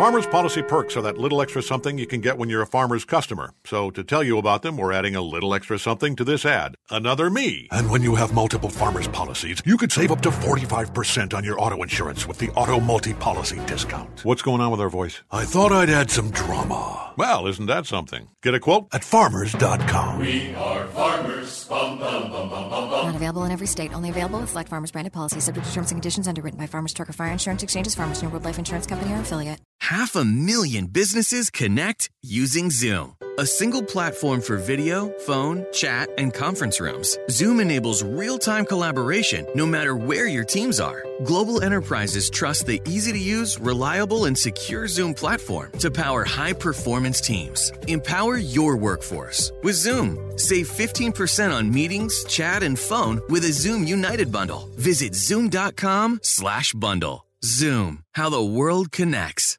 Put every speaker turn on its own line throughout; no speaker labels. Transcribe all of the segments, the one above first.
Farmers Policy perks are that little extra something you can get when you're a farmer's customer. So to tell you about them, we're adding a little extra something to this ad. Another me. And when you have multiple farmers policies, you could save up to 45% on your auto insurance with the Auto Multi Policy discount. What's going on with our voice? I thought I'd add some drama. Well, isn't that something? Get a quote at farmers.com.
We are farmers. Bum, bum, bum, bum, bum, bum.
Not available in every state. Only available with select farmers branded policies subject to terms and conditions underwritten by Farmers Truck or Fire Insurance Exchanges, Farmers New World Life Insurance Company or affiliate.
Half a million businesses connect using Zoom. A single platform for video, phone, chat, and conference rooms. Zoom enables real time collaboration no matter where your teams are. Global enterprises trust the easy to use, reliable, and secure Zoom platform to power high performance teams. Empower your workforce with Zoom. Save 15% on meetings, chat, and phone with a Zoom United bundle. Visit zoom.com slash bundle. Zoom, how the world connects.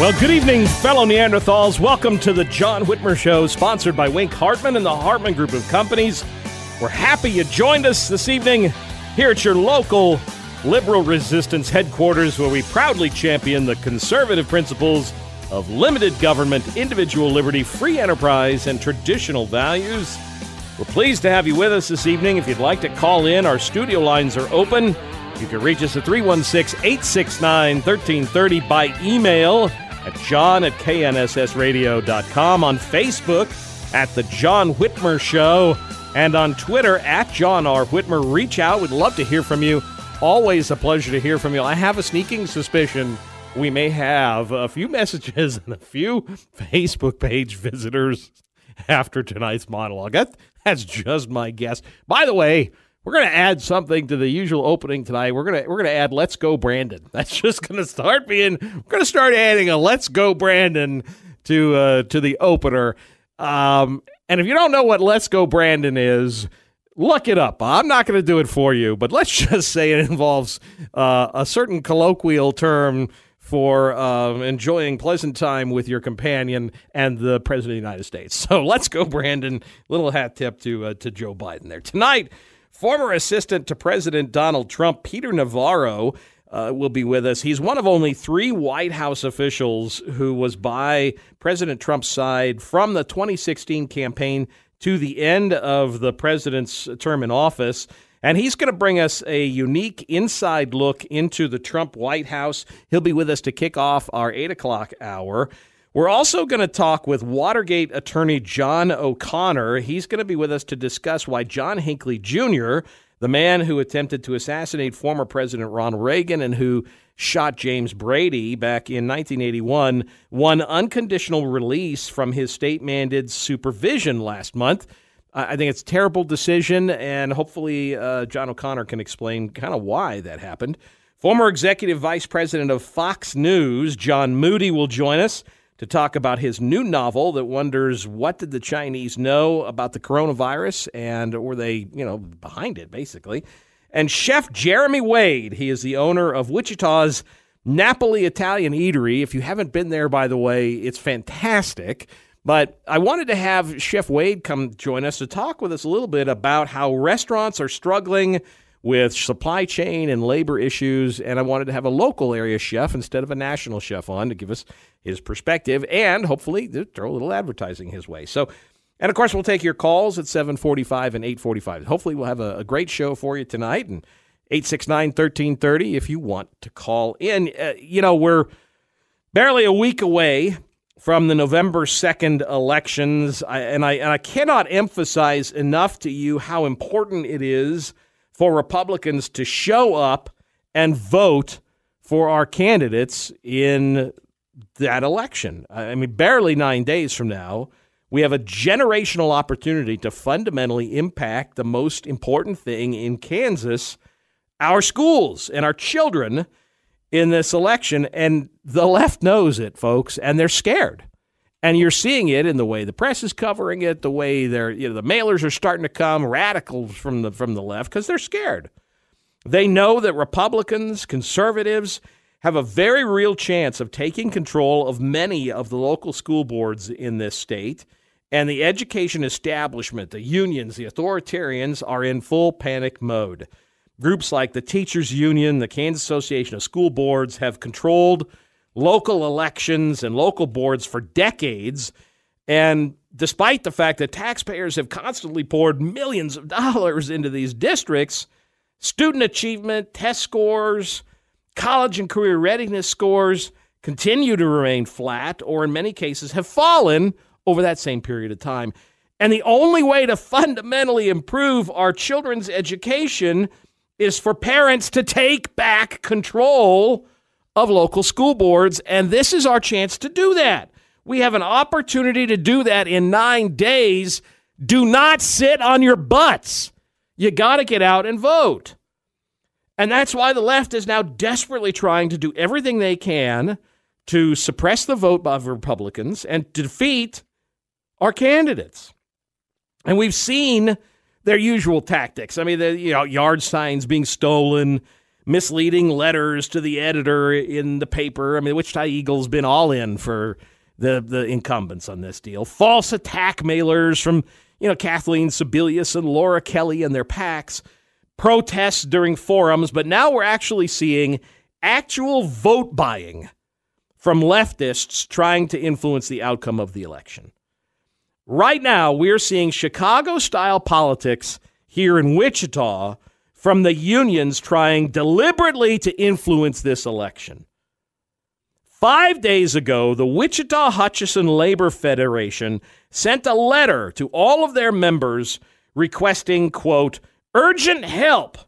Well, good evening, fellow Neanderthals. Welcome to the John Whitmer Show, sponsored by Wink Hartman and the Hartman Group of Companies. We're happy you joined us this evening here at your local liberal resistance headquarters, where we proudly champion the conservative principles of limited government, individual liberty, free enterprise, and traditional values. We're pleased to have you with us this evening. If you'd like to call in, our studio lines are open. You can reach us at 316 869 1330 by email at john at knssradio.com, on Facebook at The John Whitmer Show, and on Twitter at John R. Whitmer. Reach out. We'd love to hear from you. Always a pleasure to hear from you. I have a sneaking suspicion we may have a few messages and a few Facebook page visitors after tonight's monologue. That, that's just my guess. By the way, we're going to add something to the usual opening tonight. We're going to we're going to add "Let's Go Brandon." That's just going to start being. We're going to start adding a "Let's Go Brandon" to uh, to the opener. Um, and if you don't know what "Let's Go Brandon" is, look it up. I'm not going to do it for you, but let's just say it involves uh, a certain colloquial term for um, enjoying pleasant time with your companion and the president of the United States. So let's go, Brandon. Little hat tip to uh, to Joe Biden there tonight. Former assistant to President Donald Trump, Peter Navarro, uh, will be with us. He's one of only three White House officials who was by President Trump's side from the 2016 campaign to the end of the president's term in office. And he's going to bring us a unique inside look into the Trump White House. He'll be with us to kick off our 8 o'clock hour. We're also going to talk with Watergate attorney John O'Connor. He's going to be with us to discuss why John Hinckley Jr., the man who attempted to assassinate former President Ronald Reagan and who shot James Brady back in 1981, won unconditional release from his state mandated supervision last month. I think it's a terrible decision, and hopefully, uh, John O'Connor can explain kind of why that happened. Former executive vice president of Fox News, John Moody, will join us to talk about his new novel that wonders what did the Chinese know about the coronavirus and were they, you know, behind it basically. And chef Jeremy Wade, he is the owner of Wichita's Napoli Italian Eatery. If you haven't been there by the way, it's fantastic. But I wanted to have Chef Wade come join us to talk with us a little bit about how restaurants are struggling with supply chain and labor issues. And I wanted to have a local area chef instead of a national chef on to give us his perspective and hopefully throw a little advertising his way. So, and of course, we'll take your calls at 745 and 845. Hopefully, we'll have a, a great show for you tonight. And 869 1330 if you want to call in. Uh, you know, we're barely a week away from the November 2nd elections. I, and, I, and I cannot emphasize enough to you how important it is for Republicans to show up and vote for our candidates in that election. I mean, barely nine days from now, we have a generational opportunity to fundamentally impact the most important thing in Kansas our schools and our children in this election. And the left knows it, folks, and they're scared. And you're seeing it in the way the press is covering it, the way they're, you know, the mailers are starting to come, radicals from the from the left, because they're scared. They know that Republicans, conservatives have a very real chance of taking control of many of the local school boards in this state. And the education establishment, the unions, the authoritarians are in full panic mode. Groups like the Teachers Union, the Kansas Association of School Boards have controlled local elections and local boards for decades. And despite the fact that taxpayers have constantly poured millions of dollars into these districts, student achievement, test scores, college and career readiness scores continue to remain flat or in many cases have fallen over that same period of time. And the only way to fundamentally improve our children's education is for parents to take back control of local school boards. And this is our chance to do that. We have an opportunity to do that in nine days. Do not sit on your butts. You got to get out and vote. And that's why the left is now desperately trying to do everything they can to suppress the vote of Republicans and defeat our candidates. And we've seen their usual tactics. I mean, the you know, yard signs being stolen, misleading letters to the editor in the paper. I mean, Wichita Eagle's been all in for the the incumbents on this deal. False attack mailers from you know Kathleen Sebelius and Laura Kelly and their PACs. Protests during forums, but now we're actually seeing actual vote buying from leftists trying to influence the outcome of the election. Right now, we're seeing Chicago style politics here in Wichita from the unions trying deliberately to influence this election. Five days ago, the Wichita Hutchinson Labor Federation sent a letter to all of their members requesting, quote, urgent help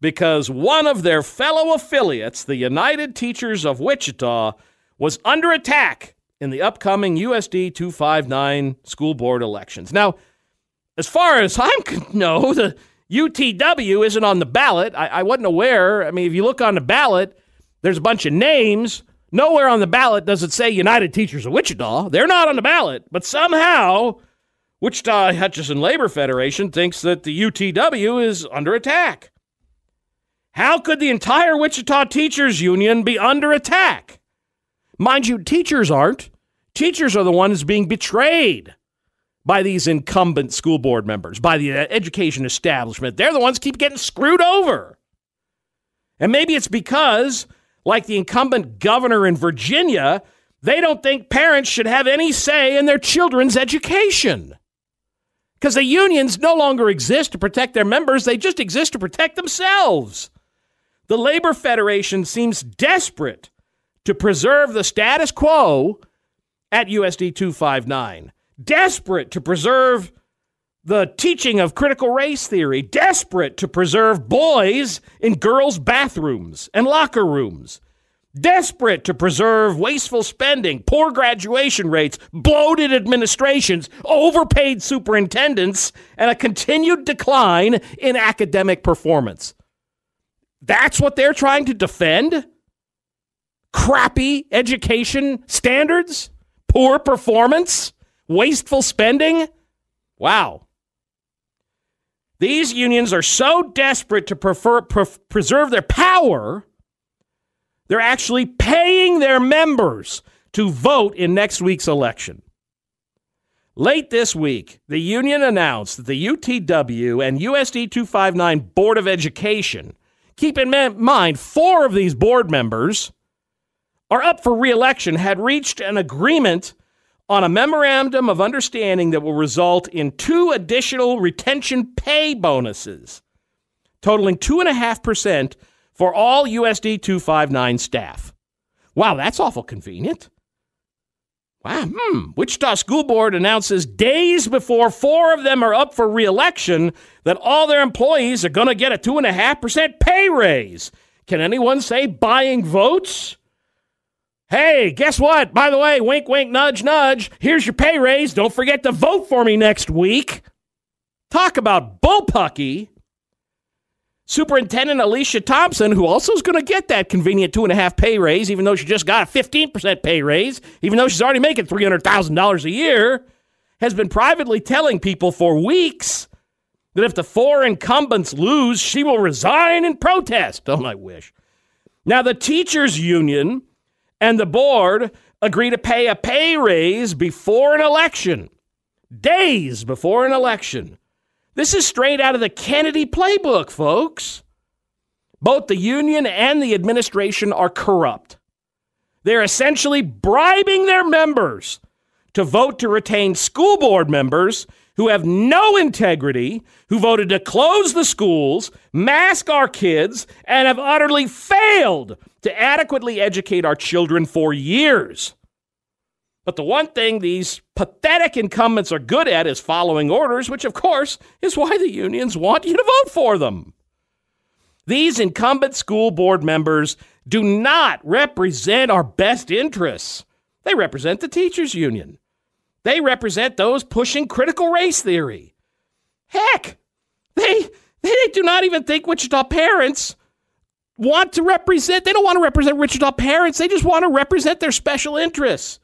because one of their fellow affiliates, the United Teachers of Wichita, was under attack in the upcoming USD 259 school board elections. Now, as far as I know, the UTW isn't on the ballot. I, I wasn't aware. I mean, if you look on the ballot, there's a bunch of names. Nowhere on the ballot does it say United Teachers of Wichita. They're not on the ballot, but somehow Wichita Hutchinson Labor Federation thinks that the UTW is under attack. How could the entire Wichita Teachers Union be under attack? Mind you, teachers aren't. Teachers are the ones being betrayed by these incumbent school board members, by the uh, education establishment. They're the ones keep getting screwed over. And maybe it's because, like the incumbent governor in Virginia, they don't think parents should have any say in their children's education. Because the unions no longer exist to protect their members, they just exist to protect themselves. The Labor Federation seems desperate to preserve the status quo at USD 259. Desperate to preserve the teaching of critical race theory, desperate to preserve boys in girls' bathrooms and locker rooms, desperate to preserve wasteful spending, poor graduation rates, bloated administrations, overpaid superintendents, and a continued decline in academic performance. That's what they're trying to defend? crappy education standards, poor performance, wasteful spending. Wow. These unions are so desperate to prefer, pre- preserve their power, they're actually paying their members to vote in next week's election. Late this week, the union announced that the UTW and USD 259 Board of Education, keep in mind, four of these board members are up for reelection had reached an agreement on a memorandum of understanding that will result in two additional retention pay bonuses, totaling 2.5% for all USD 259 staff. Wow, that's awful convenient. Wow, hmm. Wichita School Board announces days before four of them are up for reelection that all their employees are going to get a 2.5% pay raise. Can anyone say buying votes? Hey, guess what? By the way, wink, wink, nudge, nudge. Here's your pay raise. Don't forget to vote for me next week. Talk about bullpucky. Superintendent Alicia Thompson, who also is going to get that convenient two and a half pay raise, even though she just got a 15% pay raise, even though she's already making $300,000 a year, has been privately telling people for weeks that if the four incumbents lose, she will resign in protest. Oh, Don't I wish? Now, the teachers' union and the board agree to pay a pay raise before an election, days before an election. This is straight out of the Kennedy playbook, folks. Both the union and the administration are corrupt. They're essentially bribing their members to vote to retain school board members who have no integrity, who voted to close the schools, mask our kids, and have utterly failed to adequately educate our children for years. But the one thing these pathetic incumbents are good at is following orders, which, of course, is why the unions want you to vote for them. These incumbent school board members do not represent our best interests. They represent the teachers' union. They represent those pushing critical race theory. Heck, they, they do not even think Wichita parents want to represent, they don't want to represent Richard Wichita parents. They just want to represent their special interests.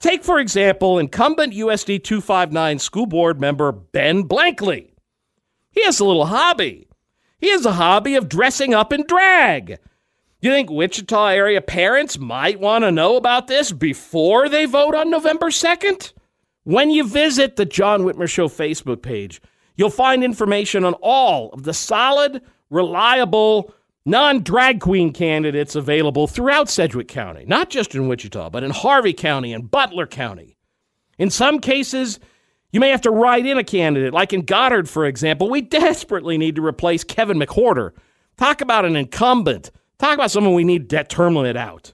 Take, for example, incumbent USD 259 school board member Ben Blankley. He has a little hobby. He has a hobby of dressing up in drag. You think Wichita area parents might want to know about this before they vote on November 2nd? When you visit the John Whitmer Show Facebook page, you'll find information on all of the solid, reliable, non drag queen candidates available throughout Sedgwick County, not just in Wichita, but in Harvey County and Butler County. In some cases, you may have to write in a candidate, like in Goddard, for example. We desperately need to replace Kevin McWhorter. Talk about an incumbent. Talk about someone we need to term limit out.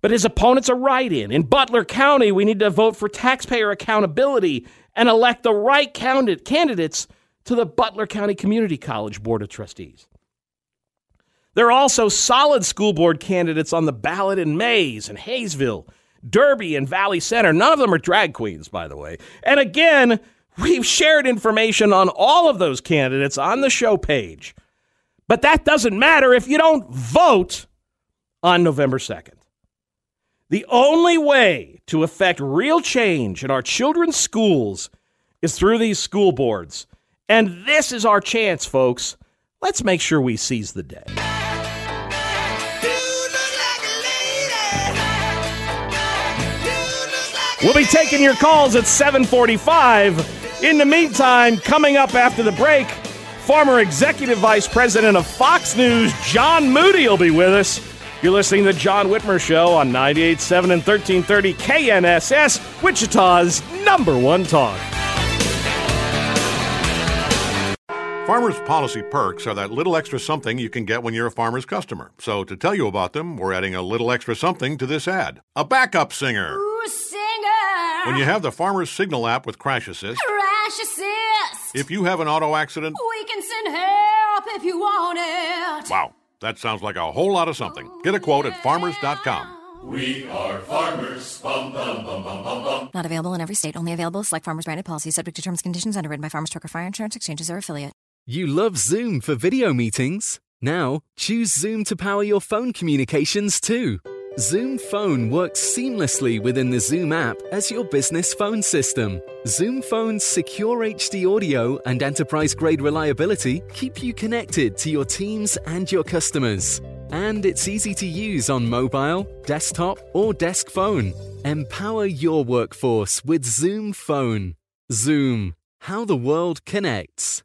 But his opponent's a write in. In Butler County, we need to vote for taxpayer accountability and elect the right candidates to the Butler County Community College Board of Trustees. There are also solid school board candidates on the ballot in Maize and Haysville, Derby and Valley Center. None of them are drag queens, by the way. And again, we've shared information on all of those candidates on the show page. But that doesn't matter if you don't vote on November 2nd. The only way to effect real change in our children's schools is through these school boards. And this is our chance, folks. Let's make sure we seize the day. We'll be taking your calls at 745. In the meantime, coming up after the break, former executive vice president of Fox News, John Moody, will be with us. You're listening to the John Whitmer Show on 98.7 and 1330 KNSS, Wichita's number one talk.
Farmers Policy perks are that little extra something you can get when you're a farmer's customer. So to tell you about them, we're adding a little extra something to this ad. A backup singer.
Ooh, singer.
When you have the Farmer's Signal app with Crash Assist,
Crash assist.
if you have an auto accident,
we can send help if you want it.
wow, that sounds like a whole lot of something. Get a quote at farmers.com.
We are farmers. Bum, bum, bum, bum, bum, bum.
Not available in every state. Only available select farmers branded policies subject to terms and conditions underwritten by Farmers Truck or Fire Insurance Exchanges or affiliate.
You love Zoom for video meetings. Now, choose Zoom to power your phone communications too. Zoom Phone works seamlessly within the Zoom app as your business phone system. Zoom Phone's secure HD audio and enterprise grade reliability keep you connected to your teams and your customers. And it's easy to use on mobile, desktop, or desk phone. Empower your workforce with Zoom Phone. Zoom, how the world connects.